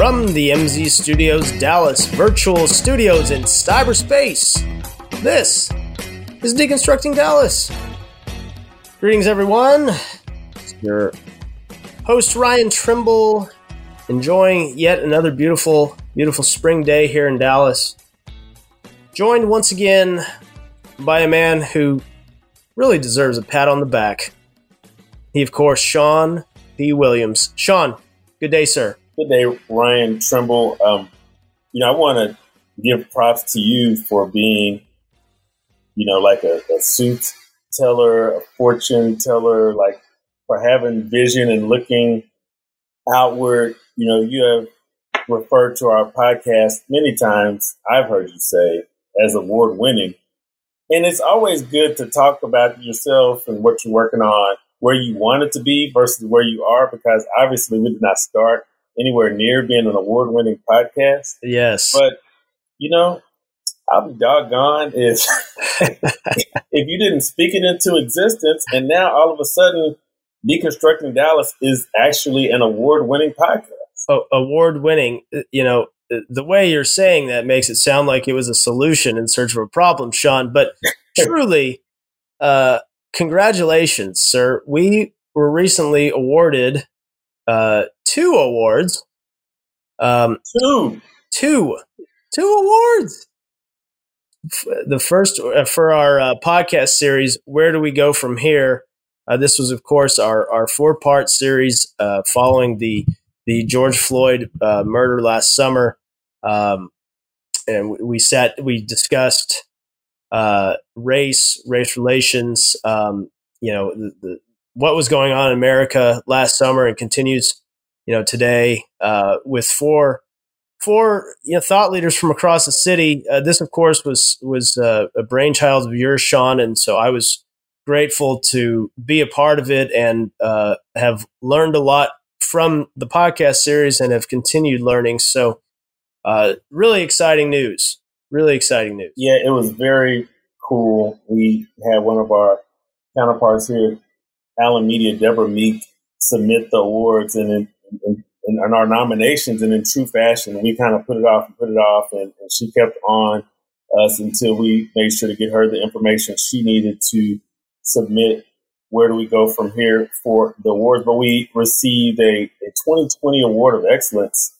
From the MZ Studios Dallas virtual studios in cyberspace, this is Deconstructing Dallas. Greetings, everyone. It's your host, Ryan Trimble, enjoying yet another beautiful, beautiful spring day here in Dallas. Joined once again by a man who really deserves a pat on the back. He, of course, Sean P. Williams. Sean, good day, sir. Good day, Ryan Trimble. Um, you know, I want to give props to you for being, you know, like a, a suit teller, a fortune teller, like for having vision and looking outward. You know, you have referred to our podcast many times. I've heard you say as award winning. And it's always good to talk about yourself and what you're working on, where you want it to be versus where you are, because obviously we did not start anywhere near being an award winning podcast. Yes. But, you know, I'll be doggone if if you didn't speak it into existence and now all of a sudden Deconstructing Dallas is actually an award winning podcast. Oh, award winning, you know, the way you're saying that makes it sound like it was a solution in search of a problem, Sean. But truly, uh, congratulations, sir. We were recently awarded uh, two awards. Um, two, two, two awards. The first uh, for our uh, podcast series, "Where Do We Go From Here?" Uh, this was, of course, our our four part series uh, following the the George Floyd uh, murder last summer, um, and we sat, we discussed race, race relations, um, you know, the, the, what was going on in America last summer and continues, you know, today uh, with four four you know, thought leaders from across the city. Uh, this, of course, was was uh, a brainchild of yours, Sean, and so I was grateful to be a part of it and uh, have learned a lot from the podcast series and have continued learning. So, uh, really exciting news. Really exciting news. Yeah, it was very cool. We had one of our counterparts here Allen Media, Deborah Meek, submit the awards and in, in, our nominations, and in true fashion, we kind of put it off and put it off, and, and she kept on us until we made sure to get her the information she needed to submit. Where do we go from here for the awards? But we received a, a 2020 Award of Excellence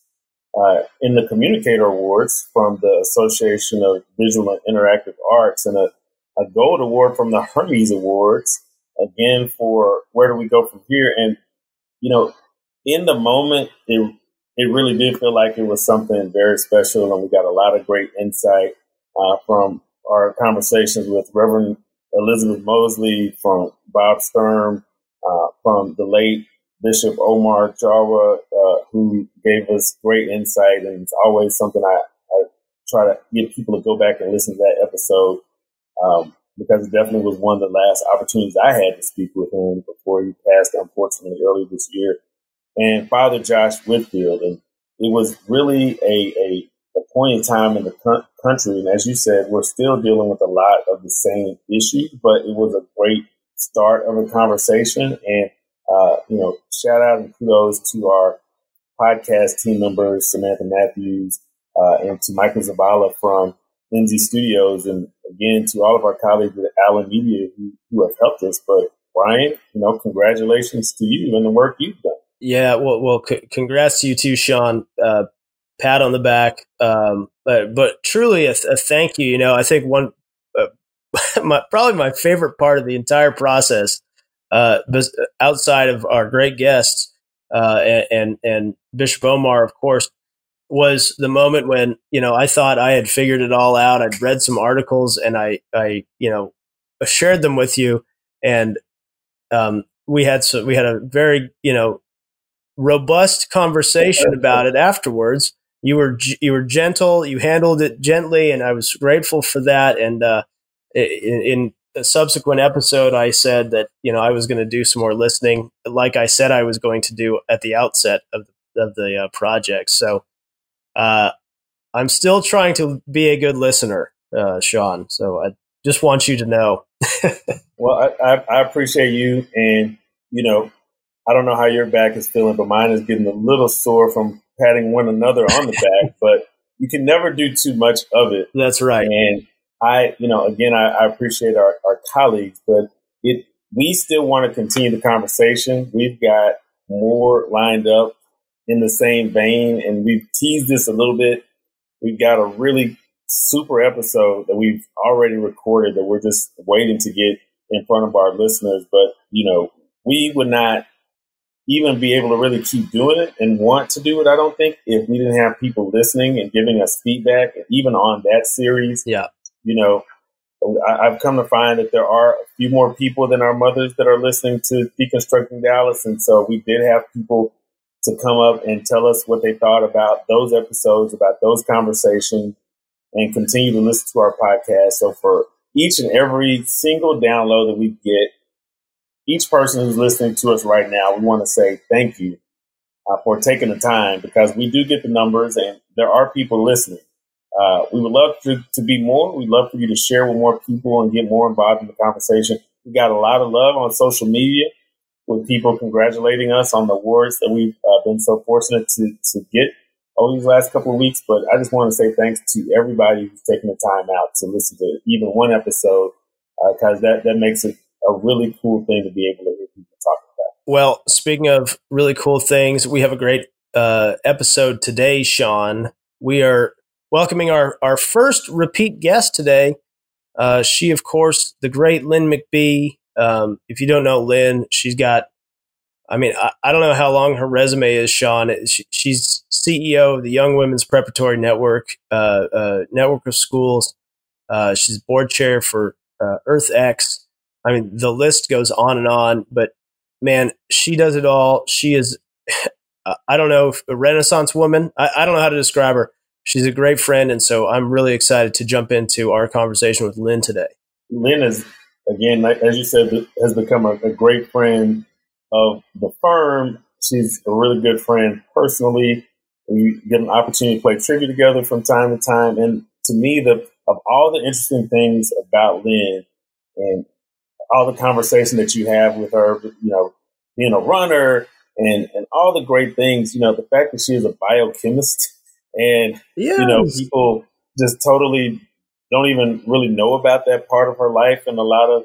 uh, in the Communicator Awards from the Association of Visual and Interactive Arts and a, a Gold Award from the Hermes Awards again for where do we go from here? And you know, in the moment, it it really did feel like it was something very special, and we got a lot of great insight uh, from our conversations with Reverend Elizabeth Mosley, from Bob Sturm, uh, from the late Bishop Omar Jahwar, uh, who gave us great insight, and it's always something I, I, try to get people to go back and listen to that episode. Um, because it definitely was one of the last opportunities I had to speak with him before he passed, unfortunately, early this year. And Father Josh Whitfield. And it was really a, a, a point in time in the country. And as you said, we're still dealing with a lot of the same issues, but it was a great start of a conversation. And, uh, you know, shout out and kudos to our podcast team members, Samantha Matthews, uh, and to Michael Zavala from MZ Studios, and again to all of our colleagues at Allen Media who, who have helped us. But Ryan, you know, congratulations to you and the work you've done. Yeah, well, well, c- congrats to you too, Sean. Uh, pat on the back, um, but but truly a, a, thank you. You know, I think one uh, my probably my favorite part of the entire process, uh, outside of our great guests uh, and, and and Bishop Omar, of course, was the moment when you know I thought I had figured it all out. I'd read some articles and I I you know shared them with you, and um, we had so we had a very you know robust conversation about it afterwards. You were you were gentle. You handled it gently, and I was grateful for that. And uh, in, in a subsequent episode, I said that you know I was going to do some more listening, like I said I was going to do at the outset of of the uh, project. So uh, I'm still trying to be a good listener, uh, Sean. So I just want you to know. well, I, I, I, appreciate you, and you know, I don't know how your back is feeling, but mine is getting a little sore from patting one another on the back, but you can never do too much of it. That's right. And I, you know, again, I, I appreciate our, our colleagues, but it we still want to continue the conversation. We've got more lined up in the same vein, and we've teased this a little bit. We've got a really super episode that we've already recorded that we're just waiting to get in front of our listeners. But, you know, we would not even be able to really keep doing it and want to do it, I don't think, if we didn't have people listening and giving us feedback. And even on that series, yeah, you know, I, have come to find that there are a few more people than our mothers that are listening to Deconstructing Dallas. And so we did have people to come up and tell us what they thought about those episodes, about those conversations, and continue to listen to our podcast. So for each and every single download that we get, each person who's listening to us right now, we want to say thank you uh, for taking the time because we do get the numbers and there are people listening. Uh, we would love to, to be more. We'd love for you to share with more people and get more involved in the conversation. We got a lot of love on social media with people congratulating us on the awards that we've uh, been so fortunate to, to get over these last couple of weeks. But I just want to say thanks to everybody who's taken the time out to listen to even one episode because uh, that, that makes it a really cool thing to be able to hear people talk about. Well, speaking of really cool things, we have a great uh, episode today, Sean. We are welcoming our, our first repeat guest today. Uh, she, of course, the great Lynn McBee. Um, if you don't know Lynn, she's got, I mean, I, I don't know how long her resume is, Sean. She, she's CEO of the Young Women's Preparatory Network, uh, uh, network of schools. Uh, she's board chair for uh, EarthX. I mean, the list goes on and on, but man, she does it all. She is, I don't know, a renaissance woman. I, I don't know how to describe her she's a great friend, and so I'm really excited to jump into our conversation with Lynn today. Lynn is again, as you said, has become a, a great friend of the firm. She's a really good friend personally. We get an opportunity to play trivia together from time to time, and to me, the of all the interesting things about Lynn and all the conversation that you have with her, you know, being a runner and and all the great things, you know, the fact that she is a biochemist and yes. you know people just totally don't even really know about that part of her life in a lot of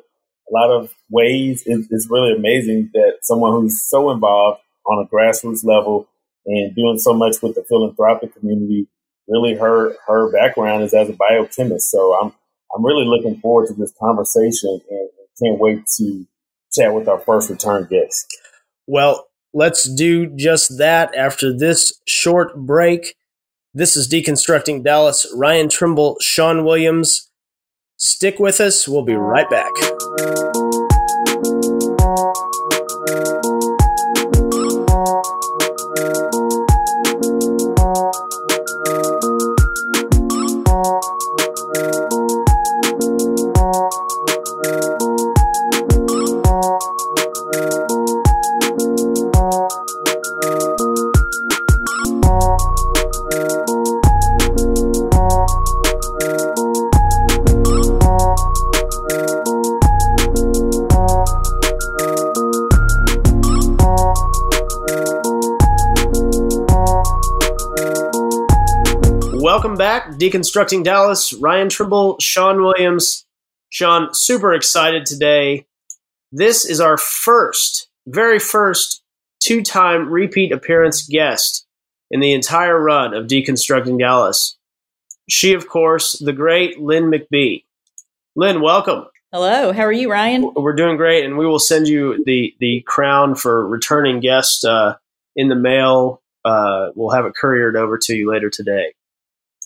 a lot of ways. It's, it's really amazing that someone who's so involved on a grassroots level and doing so much with the philanthropic community. Really, her her background is as a biochemist. So I'm I'm really looking forward to this conversation and can't wait to chat with our first return guest. Well, let's do just that after this short break. This is Deconstructing Dallas. Ryan Trimble, Sean Williams. Stick with us. We'll be right back. Deconstructing Dallas, Ryan Trimble, Sean Williams. Sean, super excited today. This is our first, very first two time repeat appearance guest in the entire run of Deconstructing Dallas. She, of course, the great Lynn McBee. Lynn, welcome. Hello, how are you, Ryan? We're doing great, and we will send you the the crown for returning guest uh, in the mail. Uh, we'll have it couriered over to you later today.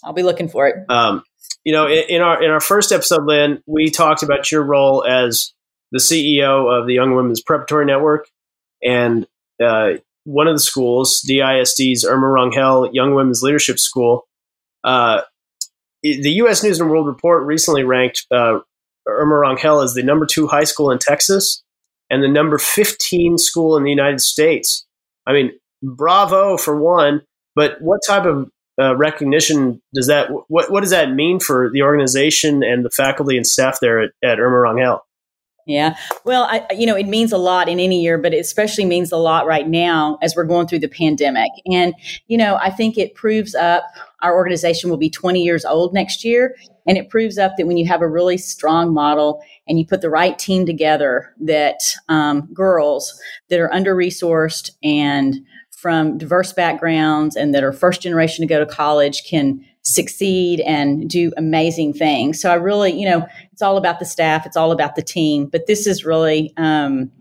I'll be looking for it. Um, you know, in, in, our in our first episode, Lynn, we talked about your role as the CEO of the Young Women's Preparatory Network, and uh, one of the schools, DISD's Irma Rangel Young Women's Leadership School. Uh, the U.S. News and World Report recently ranked uh, Irma Rangel as the number two high school in Texas and the number 15 school in the United States. I mean, bravo for one, but what type of uh, recognition does that what what does that mean for the organization and the faculty and staff there at, at Irma Rangel? Yeah. Well, I, you know, it means a lot in any year, but it especially means a lot right now as we're going through the pandemic. And, you know, I think it proves up our organization will be 20 years old next year. And it proves up that when you have a really strong model and you put the right team together, that um, girls that are under resourced and from diverse backgrounds and that are first generation to go to college can succeed and do amazing things. So I really, you know, it's all about the staff, it's all about the team, but this is really um,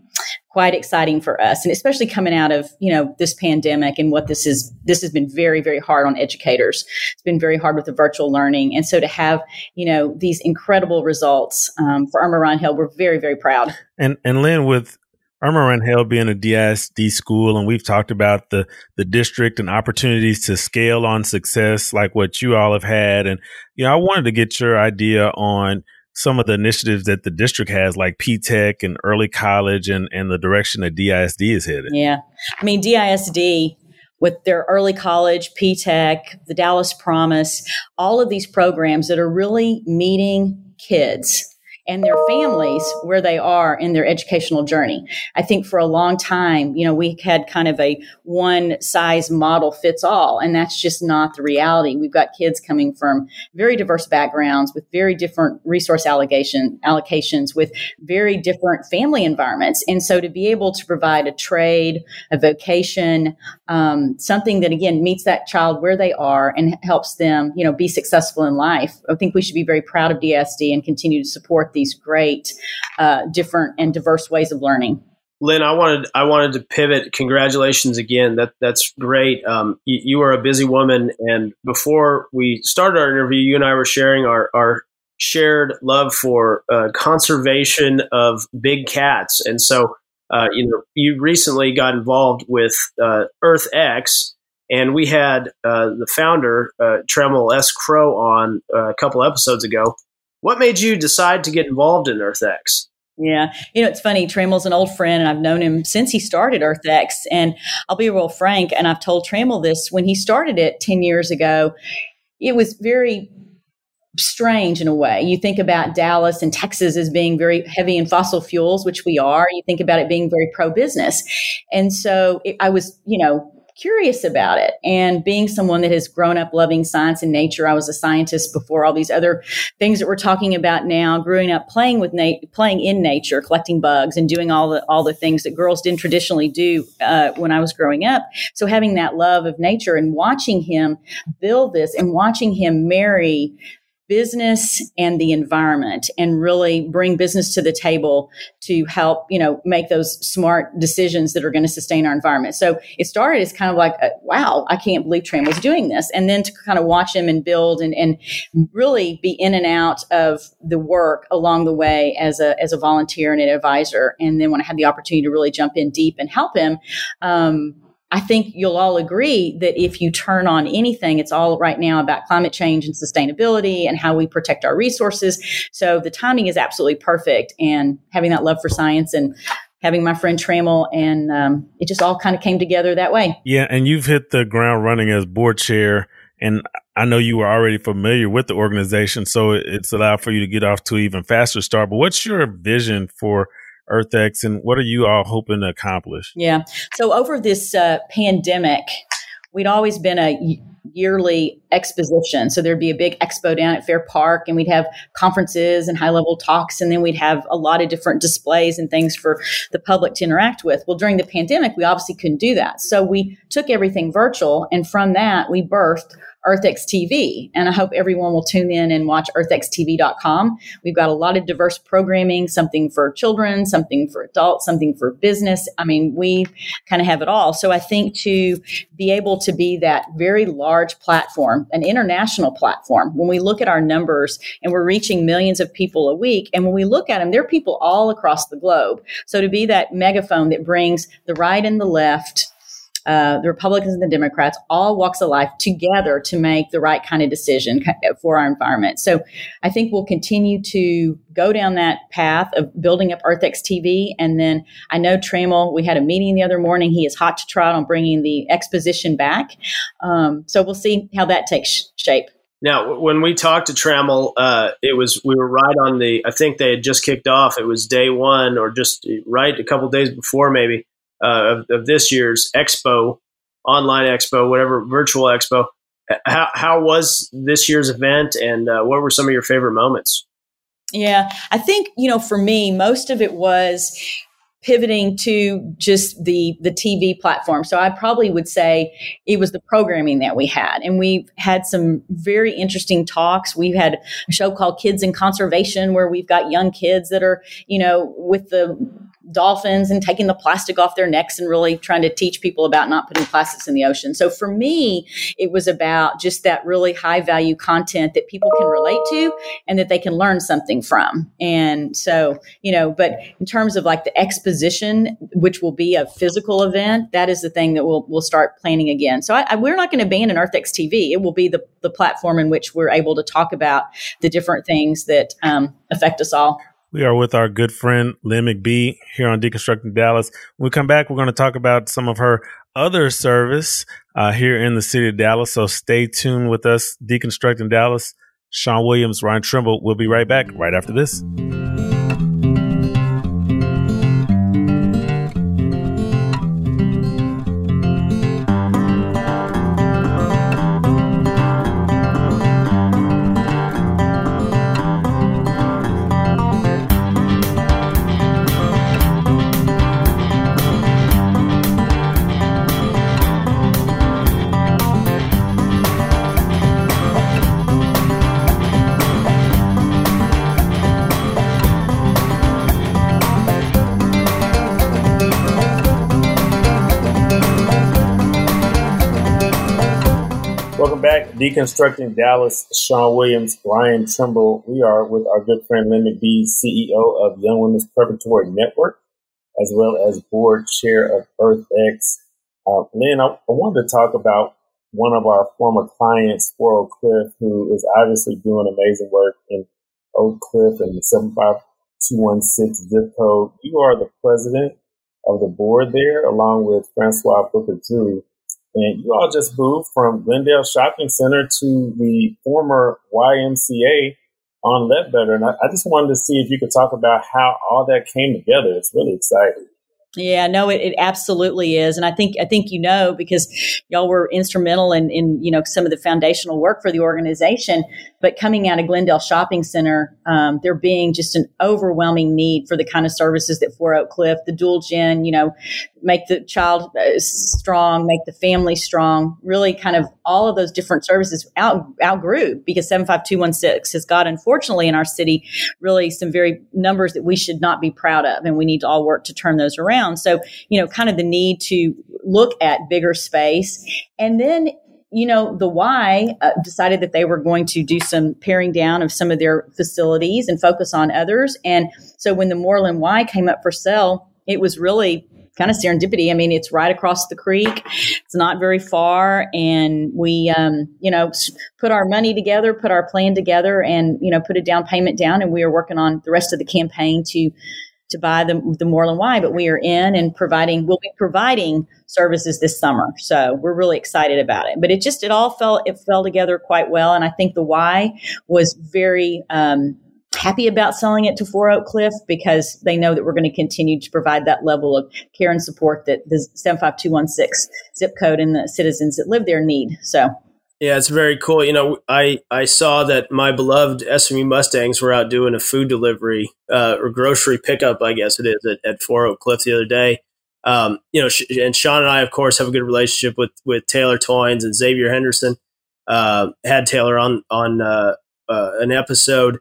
quite exciting for us, and especially coming out of you know this pandemic and what this is. This has been very, very hard on educators. It's been very hard with the virtual learning, and so to have you know these incredible results um, for Irma Rangel, we're very, very proud. And and Lynn, with Irma Rangel being a DISD school, and we've talked about the the district and opportunities to scale on success like what you all have had. And you know, I wanted to get your idea on some of the initiatives that the district has, like P-TECH and early college, and and the direction that DISD is headed. Yeah, I mean DISD with their early college, P-TECH, the Dallas Promise, all of these programs that are really meeting kids and their families where they are in their educational journey. I think for a long time, you know, we had kind of a one size model fits all, and that's just not the reality. We've got kids coming from very diverse backgrounds with very different resource allocation allocations with very different family environments. And so to be able to provide a trade, a vocation, um, something that again meets that child where they are and helps them, you know, be successful in life. I think we should be very proud of DSD and continue to support these great, uh, different and diverse ways of learning. Lynn, I wanted I wanted to pivot. Congratulations again. That that's great. Um, you, you, are a busy woman, and before we started our interview, you and I were sharing our our shared love for uh, conservation of big cats, and so uh, you know you recently got involved with uh, Earth X, and we had uh, the founder uh, Trammell S. Crow on uh, a couple episodes ago, what made you decide to get involved in EarthX? Yeah. You know, it's funny. Trammell's an old friend, and I've known him since he started EarthX. And I'll be real frank, and I've told Trammell this when he started it 10 years ago, it was very strange in a way. You think about Dallas and Texas as being very heavy in fossil fuels, which we are. You think about it being very pro business. And so it, I was, you know, curious about it. And being someone that has grown up loving science and nature, I was a scientist before all these other things that we're talking about now. Growing up playing with na- playing in nature, collecting bugs, and doing all the all the things that girls didn't traditionally do uh, when I was growing up. So having that love of nature and watching him build this and watching him marry business and the environment and really bring business to the table to help you know make those smart decisions that are going to sustain our environment. So it started as kind of like wow i can't believe tram was doing this. And then to kind of watch him and build and, and really be in and out of the work along the way as a as a volunteer and an advisor. And then when i had the opportunity to really jump in deep and help him um, I think you'll all agree that if you turn on anything, it's all right now about climate change and sustainability and how we protect our resources. So the timing is absolutely perfect. And having that love for science and having my friend Trammell, and um, it just all kind of came together that way. Yeah, and you've hit the ground running as board chair, and I know you were already familiar with the organization, so it's allowed for you to get off to even faster start. But what's your vision for EarthX, and what are you all hoping to accomplish? Yeah. So over this uh, pandemic, we'd always been a yearly exposition. So there'd be a big expo down at Fair Park, and we'd have conferences and high level talks, and then we'd have a lot of different displays and things for the public to interact with. Well, during the pandemic, we obviously couldn't do that. So we took everything virtual, and from that, we birthed EarthX TV. And I hope everyone will tune in and watch earthxtv.com. We've got a lot of diverse programming, something for children, something for adults, something for business. I mean, we kind of have it all. So I think to be able to be that very large platform, an international platform, when we look at our numbers and we're reaching millions of people a week, and when we look at them, they're people all across the globe. So to be that megaphone that brings the right and the left, uh, the Republicans and the Democrats, all walks of life together to make the right kind of decision for our environment. So I think we'll continue to go down that path of building up EarthX TV. And then I know Trammell, we had a meeting the other morning. He is hot to trot on bringing the exposition back. Um, so we'll see how that takes shape. Now, when we talked to Trammell, uh, it was we were right on the. I think they had just kicked off. It was day one, or just right a couple days before, maybe uh, of, of, this year's expo, online expo, whatever virtual expo. How how was this year's event, and uh, what were some of your favorite moments? Yeah, I think you know, for me, most of it was pivoting to just the the TV platform. So I probably would say it was the programming that we had, and we've had some very interesting talks. We've had a show called Kids in Conservation, where we've got young kids that are, you know, with the dolphins and taking the plastic off their necks and really trying to teach people about not putting plastics in the ocean. So for me, it was about just that really high value content that people can relate to and that they can learn something from. And so, you know, but in terms of like the exposition, which will be a physical event, that is the thing that we'll, we'll start planning again. So I, I, we're not going to abandon EarthX TV. It will be the, the platform in which we're able to talk about the different things that um, affect us all. We are with our good friend Lynn McBee here on Deconstructing Dallas. When we come back, we're going to talk about some of her other service uh, here in the city of Dallas. So stay tuned with us, Deconstructing Dallas. Sean Williams, Ryan Trimble. We'll be right back right after this. Deconstructing Dallas, Sean Williams, Ryan Trimble. We are with our good friend Lynn McBee, CEO of Young Women's Preparatory Network, as well as board chair of EarthX. Uh, Lynn, I, I wanted to talk about one of our former clients, Oak Cliff, who is obviously doing amazing work in Oak Cliff and the 75216 zip code. You are the president of the board there, along with Francois Booker Drury. And you all just moved from Glendale Shopping Center to the former YMCA on Ledbetter. And I, I just wanted to see if you could talk about how all that came together. It's really exciting. Yeah, no, it, it absolutely is, and I think I think you know because y'all were instrumental in in you know some of the foundational work for the organization. But coming out of Glendale Shopping Center, um, there being just an overwhelming need for the kind of services that For Oak Cliff, the dual gen, you know, make the child uh, strong, make the family strong, really kind of all of those different services out outgrew because 75216 has got, unfortunately, in our city, really some very numbers that we should not be proud of. And we need to all work to turn those around. So, you know, kind of the need to look at bigger space. And then you know, the Y uh, decided that they were going to do some paring down of some of their facilities and focus on others. And so when the Moreland Y came up for sale, it was really kind of serendipity. I mean, it's right across the creek. It's not very far, and we, um, you know, put our money together, put our plan together, and you know, put a down payment down. And we are working on the rest of the campaign to to buy the, the Moreland Y, but we are in and providing, we'll be providing services this summer. So we're really excited about it. But it just, it all fell, it fell together quite well. And I think the Y was very, um, happy about selling it to For Oak Cliff because they know that we're going to continue to provide that level of care and support that the 75216 zip code and the citizens that live there need. So yeah, it's very cool. You know, I, I saw that my beloved SMU Mustangs were out doing a food delivery uh, or grocery pickup, I guess it is, at, at For Oak Cliff the other day. Um, you know, and Sean and I, of course, have a good relationship with with Taylor Toynes and Xavier Henderson. Uh, had Taylor on on uh, uh an episode.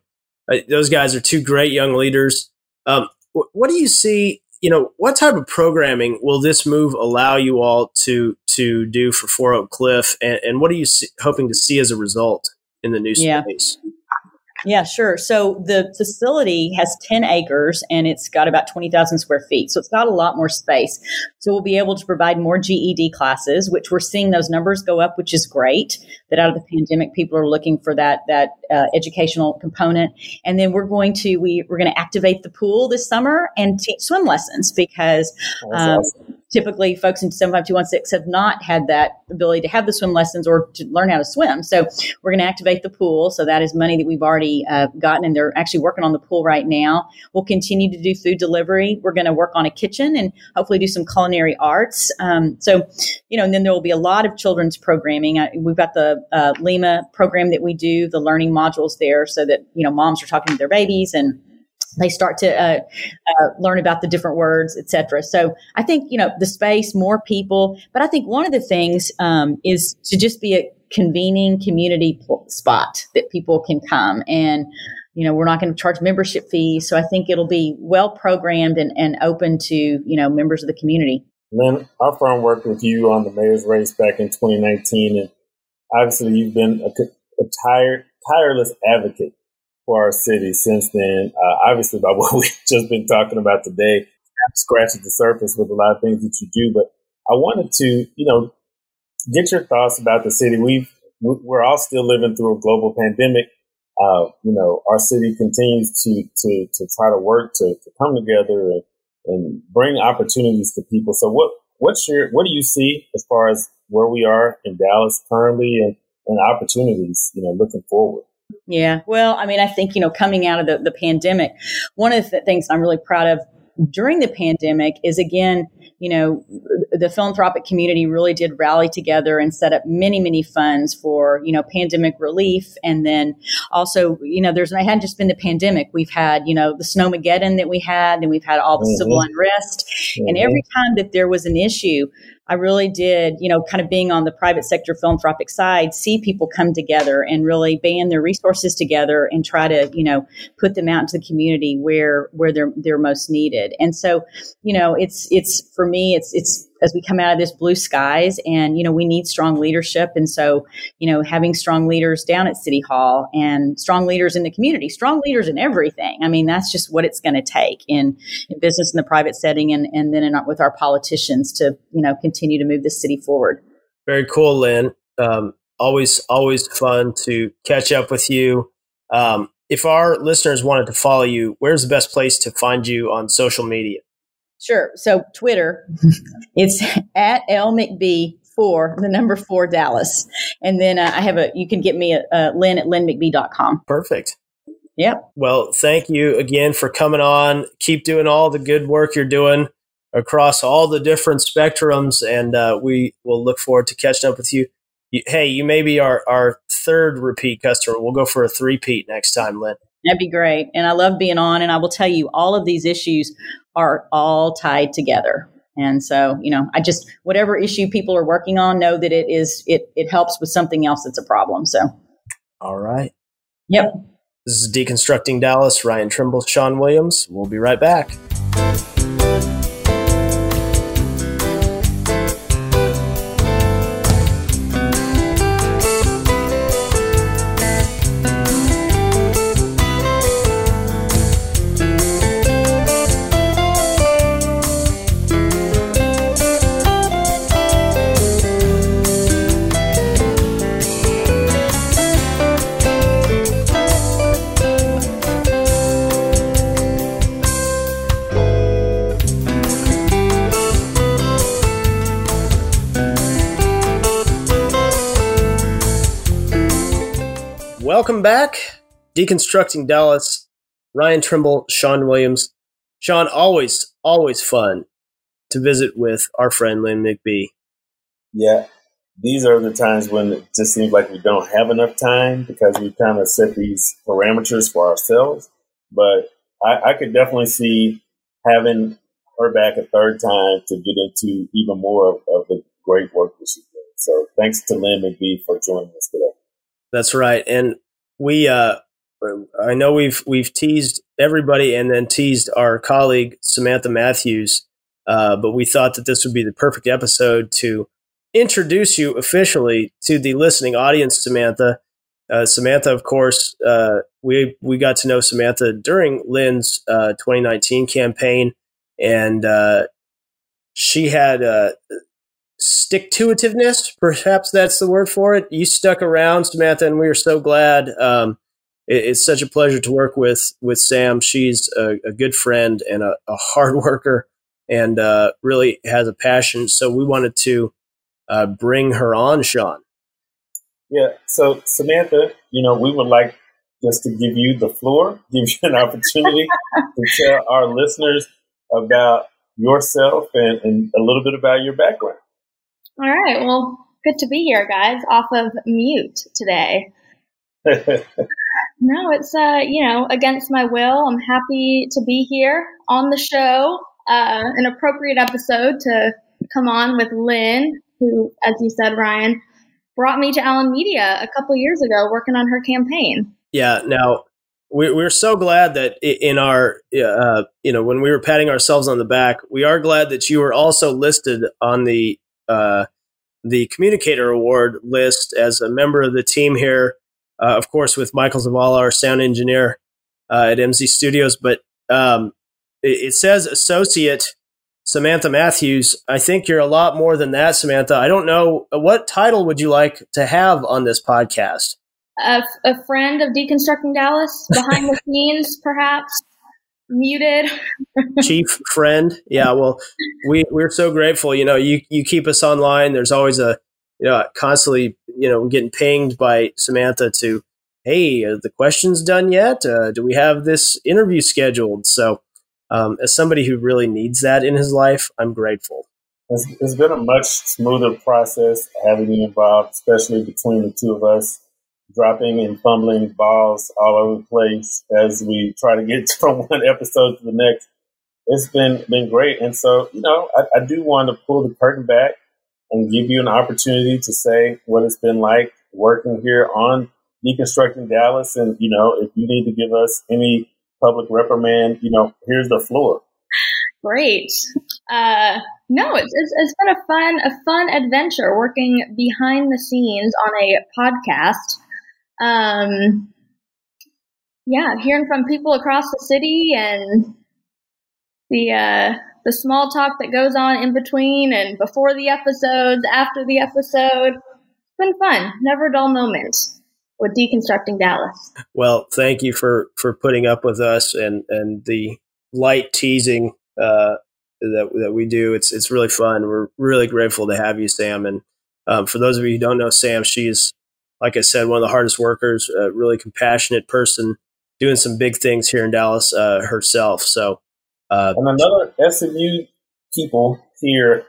Uh, those guys are two great young leaders. Um, what do you see you know, what type of programming will this move allow you all to to do for Four Oak Cliff, and, and what are you see, hoping to see as a result in the new space? Yeah. Sure. So the facility has 10 acres and it's got about 20,000 square feet. So it's got a lot more space. So we'll be able to provide more GED classes, which we're seeing those numbers go up, which is great. That out of the pandemic, people are looking for that, that uh, educational component. And then we're going to, we, we're going to activate the pool this summer and teach swim lessons because, um, awesome typically folks in 75216 have not had that ability to have the swim lessons or to learn how to swim. So we're going to activate the pool. So that is money that we've already uh, gotten, and they're actually working on the pool right now. We'll continue to do food delivery. We're going to work on a kitchen and hopefully do some culinary arts. Um, so, you know, and then there will be a lot of children's programming. I, we've got the uh, LENA program that we do, the learning modules there, so that you know moms are talking to their babies and they start to uh, uh, learn about the different words, etc. So I think you know the space, more people, but I think one of the things um, is to just be a convening community spot that people can come. And you know we're not going to charge membership fees. So i think it'll be well programmed and, and open to you know members of the community. Then our firm worked with you on the mayor's race back in 2019 and obviously you've been a, a tired tireless advocate for our city since then. Uh, obviously, by what we've just been talking about today, scratching the surface with a lot of things that you do. But I wanted to, you know, get your thoughts about the city. We've we're all still living through a global pandemic. Uh, you know, our city continues to to to try to work to, to come together and, and bring opportunities to people. So, what what's your what do you see as far as where we are in Dallas currently and, and opportunities? You know, looking forward. Yeah. Well, I mean, I think, you know, coming out of the, the pandemic, one of the things I'm really proud of during the pandemic is again, you know, the philanthropic community really did rally together and set up many, many funds for, you know, pandemic relief. And then also, you know, there's, it hadn't just been the pandemic. We've had, you know, the snowmageddon that we had, and we've had all the mm-hmm. civil unrest. Mm-hmm. And every time that there was an issue, I really did, you know, kind of being on the private sector philanthropic side, see people come together and really band their resources together and try to, you know, put them out into the community where where they're they're most needed. And so, you know, it's it's for me, it's it's as we come out of this blue skies and you know we need strong leadership. And so you know having strong leaders down at city hall and strong leaders in the community strong leaders in everything. I mean that's just what it's going to take in, in business in the private setting and, and then in, with our politicians to you know continue to move the city forward. Very cool lynn. Um, always always fun to catch up with you. Um, if our listeners wanted to follow you where's the best place to find you on social media Sure. So Twitter, it's at L McBee for the number four Dallas. And then uh, I have a, you can get me at uh, Lynn at lynnmcbee.com. Perfect. Yep. Well, thank you again for coming on. Keep doing all the good work you're doing across all the different spectrums. And uh, we will look forward to catching up with you. you. Hey, you may be our, our third repeat customer. We'll go for a three-peat next time, Lynn. That'd be great. And I love being on. And I will tell you, all of these issues are all tied together. And so, you know, I just whatever issue people are working on, know that it is it it helps with something else that's a problem. So, all right. Yep. This is deconstructing Dallas. Ryan Trimble, Sean Williams. We'll be right back. Welcome back. Deconstructing Dallas. Ryan Trimble, Sean Williams. Sean, always, always fun to visit with our friend Lynn McBee. Yeah, these are the times when it just seems like we don't have enough time because we kind of set these parameters for ourselves. But I, I could definitely see having her back a third time to get into even more of, of the great work that she's doing. So thanks to Lynn McBee for joining us today. That's right. And we uh, I know we've we've teased everybody and then teased our colleague Samantha Matthews, uh, but we thought that this would be the perfect episode to introduce you officially to the listening audience, Samantha. Uh, Samantha, of course, uh, we we got to know Samantha during Lynn's uh, 2019 campaign, and uh, she had stick to itiveness. Perhaps that's the word for it. You stuck around, Samantha, and we are so glad. Um, it, it's such a pleasure to work with with Sam. She's a, a good friend and a, a hard worker. and uh, really has a passion. So we wanted to uh, bring her on, Sean. Yeah. So Samantha, you know, we would like just to give you the floor, give you an opportunity to tell our listeners about yourself and, and a little bit about your background. All right. Well, good to be here, guys, off of mute today. no, it's uh, you know, against my will. I'm happy to be here on the show. Uh, an appropriate episode to come on with Lynn, who, as you said, Ryan, brought me to Allen Media a couple years ago working on her campaign. Yeah. Now we, we're so glad that in our, uh, you know, when we were patting ourselves on the back, we are glad that you were also listed on the uh, the Communicator Award list as a member of the team here. Uh, of course, with Michael Zavala, our sound engineer uh, at MZ Studios, but um, it, it, says associate Samantha Matthews. I think you're a lot more than that, Samantha. I don't know what title would you like to have on this podcast. A, a friend of deconstructing Dallas, behind the scenes, perhaps muted. Chief friend. Yeah, well, we we're so grateful. You know, you you keep us online. There's always a you know constantly you know getting pinged by Samantha to, hey, are the questions done yet? Uh, do we have this interview scheduled? So, um, as somebody who really needs that in his life, I'm grateful. It's, it's been a much smoother process having you involved, especially between the two of us dropping and fumbling balls all over the place as we try to get from one episode to the next. It's been been great, and so you know, I, I do want to pull the curtain back and give you an opportunity to say what it's been like working here on deconstructing Dallas, and you know, if you need to give us any public reprimand, you know, here's the floor. Great. Uh, no, it's, it's, it's been a fun a fun adventure working behind the scenes on a podcast um, yeah, hearing from people across the city and the uh, the small talk that goes on in between and before the episodes, after the episode. It's been fun. Never a dull moment with deconstructing Dallas. Well, thank you for for putting up with us and and the light teasing uh, that that we do. It's it's really fun. We're really grateful to have you, Sam. And um, for those of you who don't know Sam, she's like I said, one of the hardest workers, a really compassionate person, doing some big things here in Dallas uh, herself. So, uh, and another SMU people here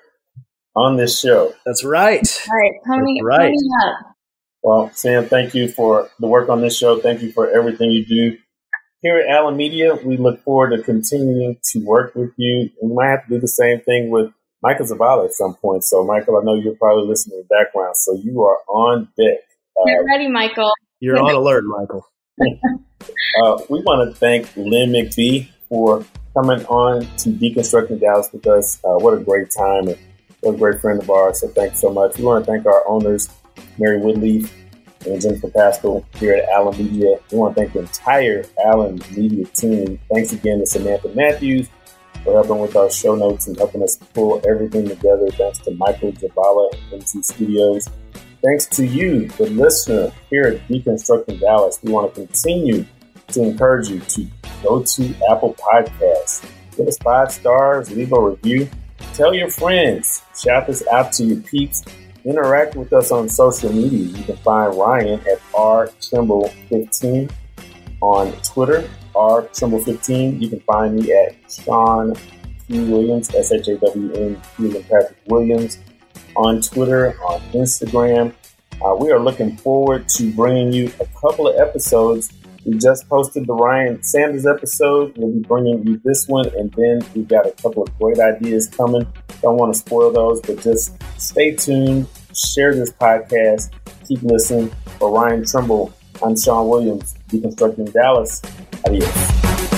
on this show. That's right. Right, pony, right. up. Well, Sam, thank you for the work on this show. Thank you for everything you do. Here at Allen Media, we look forward to continuing to work with you. We might have to do the same thing with Michael Zavala at some point. So, Michael, I know you're probably listening in the background. So, you are on deck. Get uh, ready, Michael. You're on alert, Michael. uh, we want to thank Lynn McBee for coming on to Deconstructing Dallas with us. Uh, what a great time and what a great friend of ours. So thanks so much. We want to thank our owners, Mary Woodlief and Jennifer Pascal here at Allen Media. We want to thank the entire Allen Media team. Thanks again to Samantha Matthews for helping with our show notes and helping us pull everything together. Thanks to Michael Zavala and MZ Studios. Thanks to you, the listener here at Deconstructing Dallas, we want to continue to encourage you to go to Apple Podcasts, give us five stars, leave a review, tell your friends, shout this out to your peeps, interact with us on social media. You can find Ryan at R Trimble 15 on Twitter, R Trimble 15. You can find me at Sean P. Williams, S H A W N Patrick Williams on Twitter, on Instagram. Uh, we are looking forward to bringing you a couple of episodes. We just posted the Ryan Sanders episode. We'll be bringing you this one, and then we've got a couple of great ideas coming. Don't want to spoil those, but just stay tuned, share this podcast, keep listening. For Ryan Trimble, I'm Sean Williams, Deconstructing Dallas. Adios.